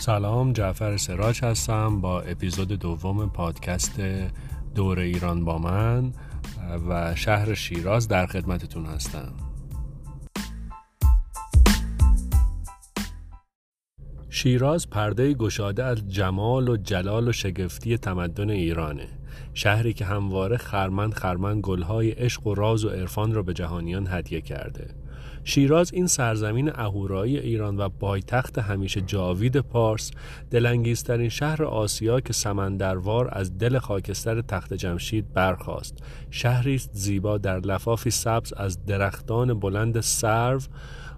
سلام جعفر سراج هستم با اپیزود دوم پادکست دور ایران با من و شهر شیراز در خدمتتون هستم. شیراز پرده گشاده از جمال و جلال و شگفتی تمدن ایرانه. شهری که همواره خرمند خرمند گلهای عشق و راز و عرفان را به جهانیان هدیه کرده. شیراز این سرزمین اهورایی ایران و پایتخت همیشه جاوید پارس دلانگیزترین شهر آسیا که سمندروار از دل خاکستر تخت جمشید برخاست شهری زیبا در لفافی سبز از درختان بلند سرو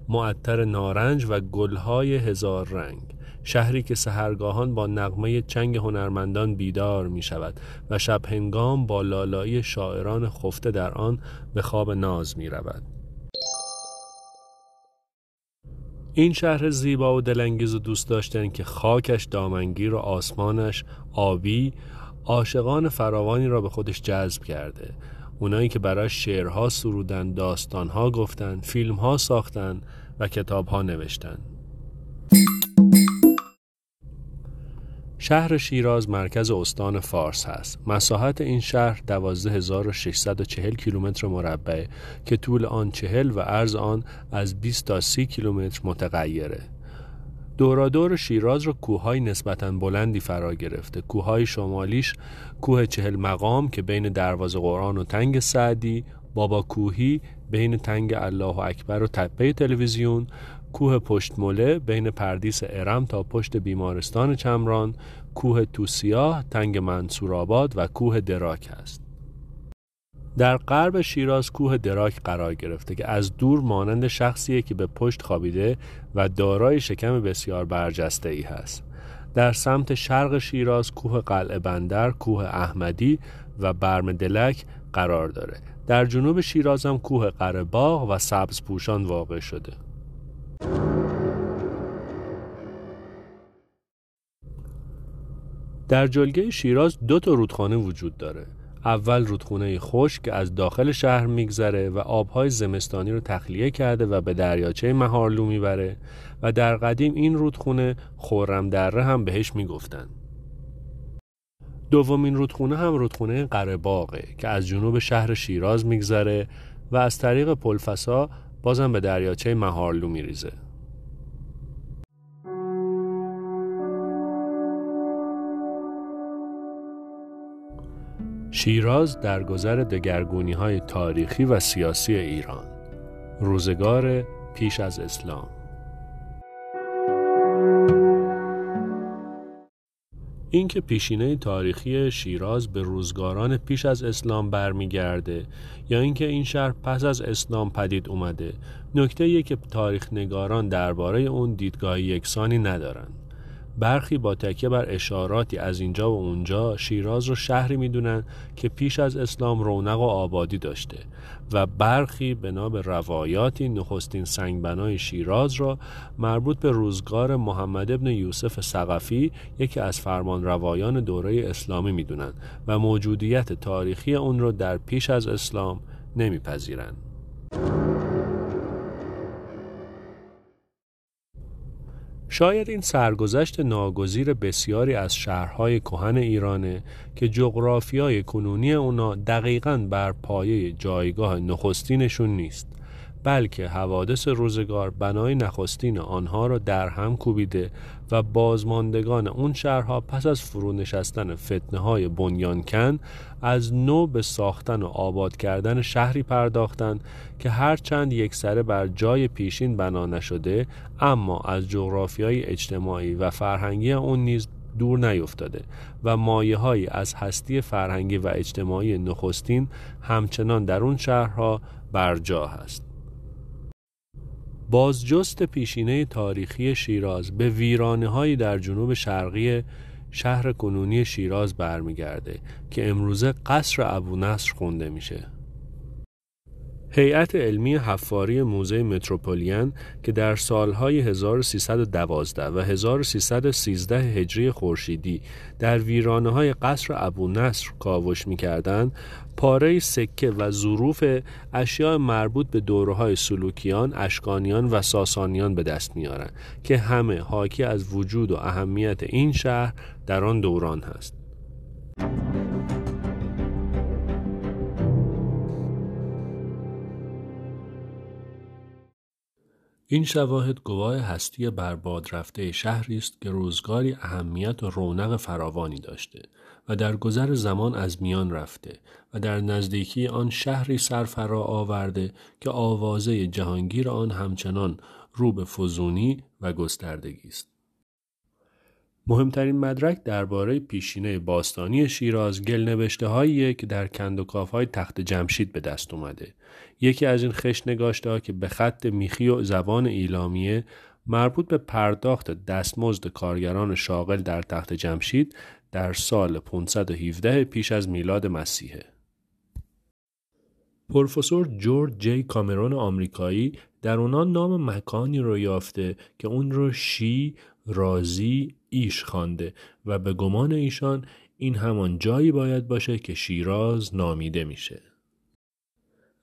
معطر نارنج و گلهای هزار رنگ شهری که سهرگاهان با نغمه چنگ هنرمندان بیدار می شود و شب هنگام با لالایی شاعران خفته در آن به خواب ناز می رود. این شهر زیبا و دلانگیز و دوست داشتن که خاکش دامنگیر و آسمانش آبی عاشقان فراوانی را به خودش جذب کرده. اونایی که برای شعرها سرودن داستانها گفتن فیلمها ساختن و کتابها نوشتن. شهر شیراز مرکز استان فارس هست. مساحت این شهر 12640 کیلومتر مربع که طول آن 40 و عرض آن از 20 تا 30 کیلومتر متغیره. دورادور شیراز را کوههای نسبتا بلندی فرا گرفته. کوههای شمالیش کوه چهل مقام که بین دروازه قرآن و تنگ سعدی، بابا کوهی بین تنگ الله اکبر و تپه تلویزیون کوه پشت مله بین پردیس ارم تا پشت بیمارستان چمران کوه توسیاه تنگ منصورآباد و کوه دراک است. در غرب شیراز کوه دراک قرار گرفته که از دور مانند شخصیه که به پشت خوابیده و دارای شکم بسیار برجسته ای هست. در سمت شرق شیراز کوه قلعه بندر کوه احمدی و برم دلک قرار داره. در جنوب شیراز هم کوه قرباغ و سبز پوشان واقع شده. در جلگه شیراز دو تا رودخانه وجود داره. اول رودخونه خشک که از داخل شهر میگذره و آبهای زمستانی رو تخلیه کرده و به دریاچه مهارلو می‌بره و در قدیم این رودخونه خورم دره هم بهش می‌گفتن. دومین رودخونه هم رودخونه قرباغه که از جنوب شهر شیراز میگذره و از طریق پلفسا بازم به دریاچه مهارلو میریزه. شیراز در گذر دگرگونی های تاریخی و سیاسی ایران. روزگار پیش از اسلام. اینکه پیشینه تاریخی شیراز به روزگاران پیش از اسلام برمیگرده یا اینکه این شهر پس از اسلام پدید اومده نکته که تاریخ نگاران درباره اون دیدگاه یکسانی ندارند برخی با تکیه بر اشاراتی از اینجا و اونجا شیراز رو شهری می‌دونن که پیش از اسلام رونق و آبادی داشته و برخی بنا به روایاتی نخستین سنگبنای شیراز را مربوط به روزگار محمد ابن یوسف سقفی یکی از فرمان روایان دوره اسلامی می‌دونن و موجودیت تاریخی اون رو در پیش از اسلام نمیپذیرند. شاید این سرگذشت ناگزیر بسیاری از شهرهای کهن ایرانه که جغرافیای کنونی اونا دقیقا بر پایه جایگاه نخستینشون نیست. بلکه حوادث روزگار بنای نخستین آنها را در هم کوبیده و بازماندگان اون شهرها پس از فرو نشستن فتنه های بنیانکن از نو به ساختن و آباد کردن شهری پرداختند که هرچند یک سره بر جای پیشین بنا نشده اما از جغرافیای اجتماعی و فرهنگی اون نیز دور نیفتاده و مایه های از هستی فرهنگی و اجتماعی نخستین همچنان در اون شهرها برجا هست. بازجست پیشینه تاریخی شیراز به ویرانه هایی در جنوب شرقی شهر کنونی شیراز برمیگرده که امروزه قصر ابو نصر خونده میشه. هیئت علمی حفاری موزه متروپولین که در سالهای 1312 و 1313 هجری خورشیدی در ویرانه های قصر ابو نصر کاوش می کردن، پاره سکه و ظروف اشیاء مربوط به دوره های سلوکیان، اشکانیان و ساسانیان به دست میارند که همه حاکی از وجود و اهمیت این شهر در آن دوران هست. این شواهد گواه هستی برباد رفته شهری است که روزگاری اهمیت و رونق فراوانی داشته و در گذر زمان از میان رفته و در نزدیکی آن شهری سرفرا آورده که آوازه جهانگیر آن همچنان رو به فزونی و گستردگی است. مهمترین مدرک درباره پیشینه باستانی شیراز گل نوشته هایی که در کندوکاف های تخت جمشید به دست اومده. یکی از این خش نگاشته ها که به خط میخی و زبان ایلامیه مربوط به پرداخت دستمزد کارگران شاغل در تخت جمشید در سال 517 پیش از میلاد مسیحه. پروفسور جورج جی کامرون آمریکایی در اونان نام مکانی رو یافته که اون رو شی رازی ایش خوانده و به گمان ایشان این همان جایی باید باشه که شیراز نامیده میشه.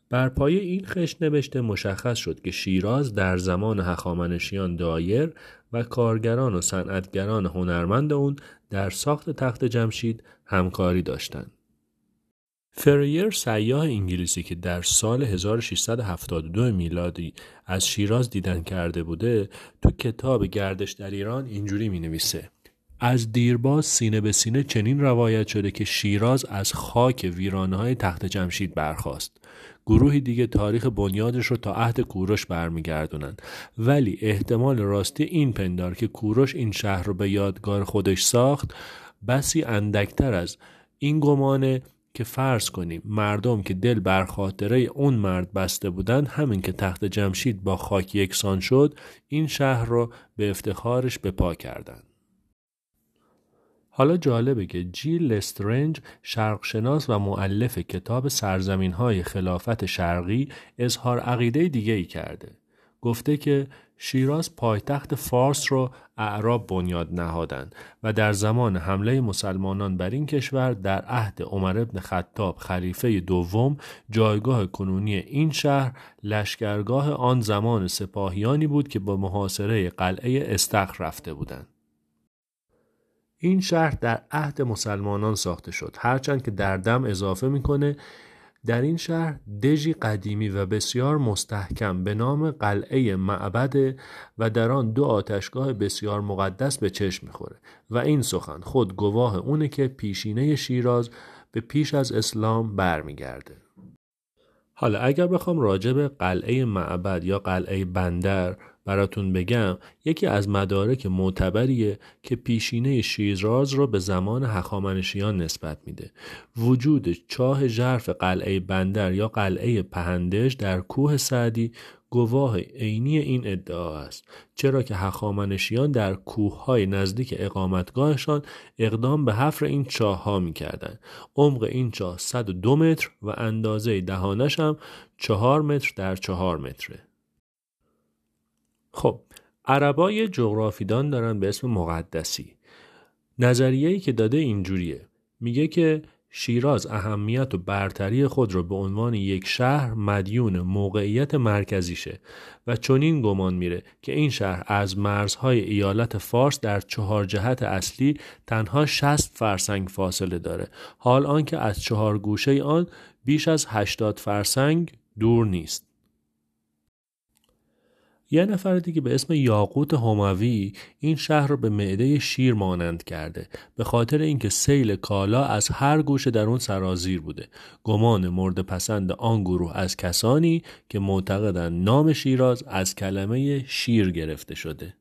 بر پایه این خشت نوشته مشخص شد که شیراز در زمان هخامنشیان دایر و کارگران و صنعتگران هنرمند اون در ساخت تخت جمشید همکاری داشتند. فریر سیاه انگلیسی که در سال 1672 میلادی از شیراز دیدن کرده بوده تو کتاب گردش در ایران اینجوری می نویسه از دیرباز سینه به سینه چنین روایت شده که شیراز از خاک ویرانه های تخت جمشید برخواست. گروهی دیگه تاریخ بنیادش رو تا عهد کوروش برمیگردونن ولی احتمال راستی این پندار که کوروش این شهر رو به یادگار خودش ساخت بسی اندکتر از این گمانه که فرض کنیم مردم که دل بر خاطره اون مرد بسته بودن همین که تخت جمشید با خاک یکسان شد این شهر رو به افتخارش به پا کردند. حالا جالبه که جیل لسترنج شرقشناس و معلف کتاب سرزمین های خلافت شرقی اظهار عقیده دیگه ای کرده. گفته که شیراز پایتخت فارس را اعراب بنیاد نهادند و در زمان حمله مسلمانان بر این کشور در عهد عمر ابن خطاب خلیفه دوم جایگاه کنونی این شهر لشکرگاه آن زمان سپاهیانی بود که با محاصره قلعه استخر رفته بودند. این شهر در عهد مسلمانان ساخته شد هرچند که در دم اضافه می‌کنه در این شهر دژی قدیمی و بسیار مستحکم به نام قلعه معبد و در آن دو آتشگاه بسیار مقدس به چشم می‌خوره و این سخن خود گواه اونه که پیشینه شیراز به پیش از اسلام برمیگرده. حالا اگر بخوام راجع به قلعه معبد یا قلعه بندر براتون بگم یکی از مدارک معتبریه که پیشینه شیراز را به زمان هخامنشیان نسبت میده. وجود چاه ژرف قلعه بندر یا قلعه پهندش در کوه سعدی گواه عینی این ادعا است. چرا که هخامنشیان در کوه های نزدیک اقامتگاهشان اقدام به حفر این چاه ها می کردن. عمق این چاه 102 متر و اندازه دهانش هم 4 متر در 4 متره. خب عربا یه جغرافیدان دارن به اسم مقدسی. نظریه‌ای که داده اینجوریه. میگه که شیراز اهمیت و برتری خود را به عنوان یک شهر مدیون موقعیت مرکزیشه و چنین گمان میره که این شهر از مرزهای ایالت فارس در چهار جهت اصلی تنها 60 فرسنگ فاصله داره. حال آنکه از چهار گوشه آن بیش از 80 فرسنگ دور نیست. یه نفر دیگه به اسم یاقوت هموی این شهر رو به معده شیر مانند کرده. به خاطر اینکه سیل کالا از هر گوشه در اون سرازیر بوده. گمان مورد پسند آن گروه از کسانی که معتقدند نام شیراز از کلمه شیر گرفته شده.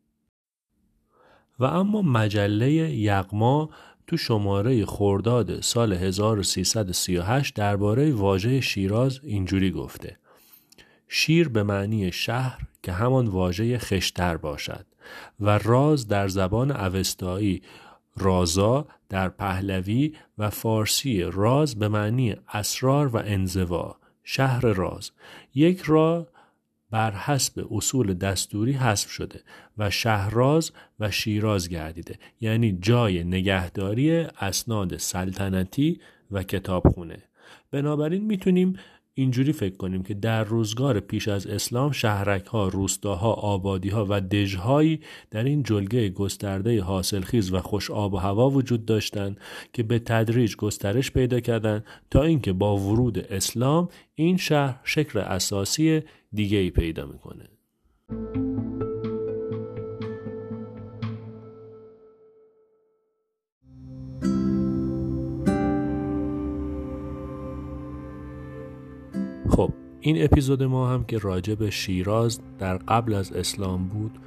و اما مجله یغما تو شماره خرداد سال 1338 درباره واژه شیراز اینجوری گفته. شیر به معنی شهر که همان واژه خشتر باشد و راز در زبان اوستایی رازا در پهلوی و فارسی راز به معنی اسرار و انزوا شهر راز. یک راه بر حسب اصول دستوری حذف شده و شهراز و شیراز گردیده یعنی جای نگهداری اسناد سلطنتی و کتابخونه. بنابراین می‌تونیم اینجوری فکر کنیم که در روزگار پیش از اسلام شهرک ها، روستاها، آبادی ها و دژهایی در این جلگه گسترده حاصلخیز و خوش آب و هوا وجود داشتند که به تدریج گسترش پیدا کردند تا اینکه با ورود اسلام این شهر شکل اساسی دیگه ای پیدا می‌کنه. این اپیزود ما هم که راجع به شیراز در قبل از اسلام بود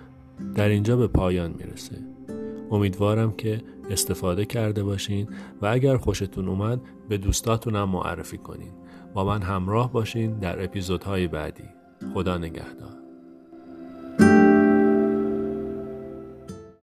در اینجا به پایان می‌رسه. امیدوارم که استفاده کرده باشین و اگر خوشتون اومد به دوستاتون هم معرفی کنین. با من همراه باشین در اپیزودهای بعدی. خدا نگهدار.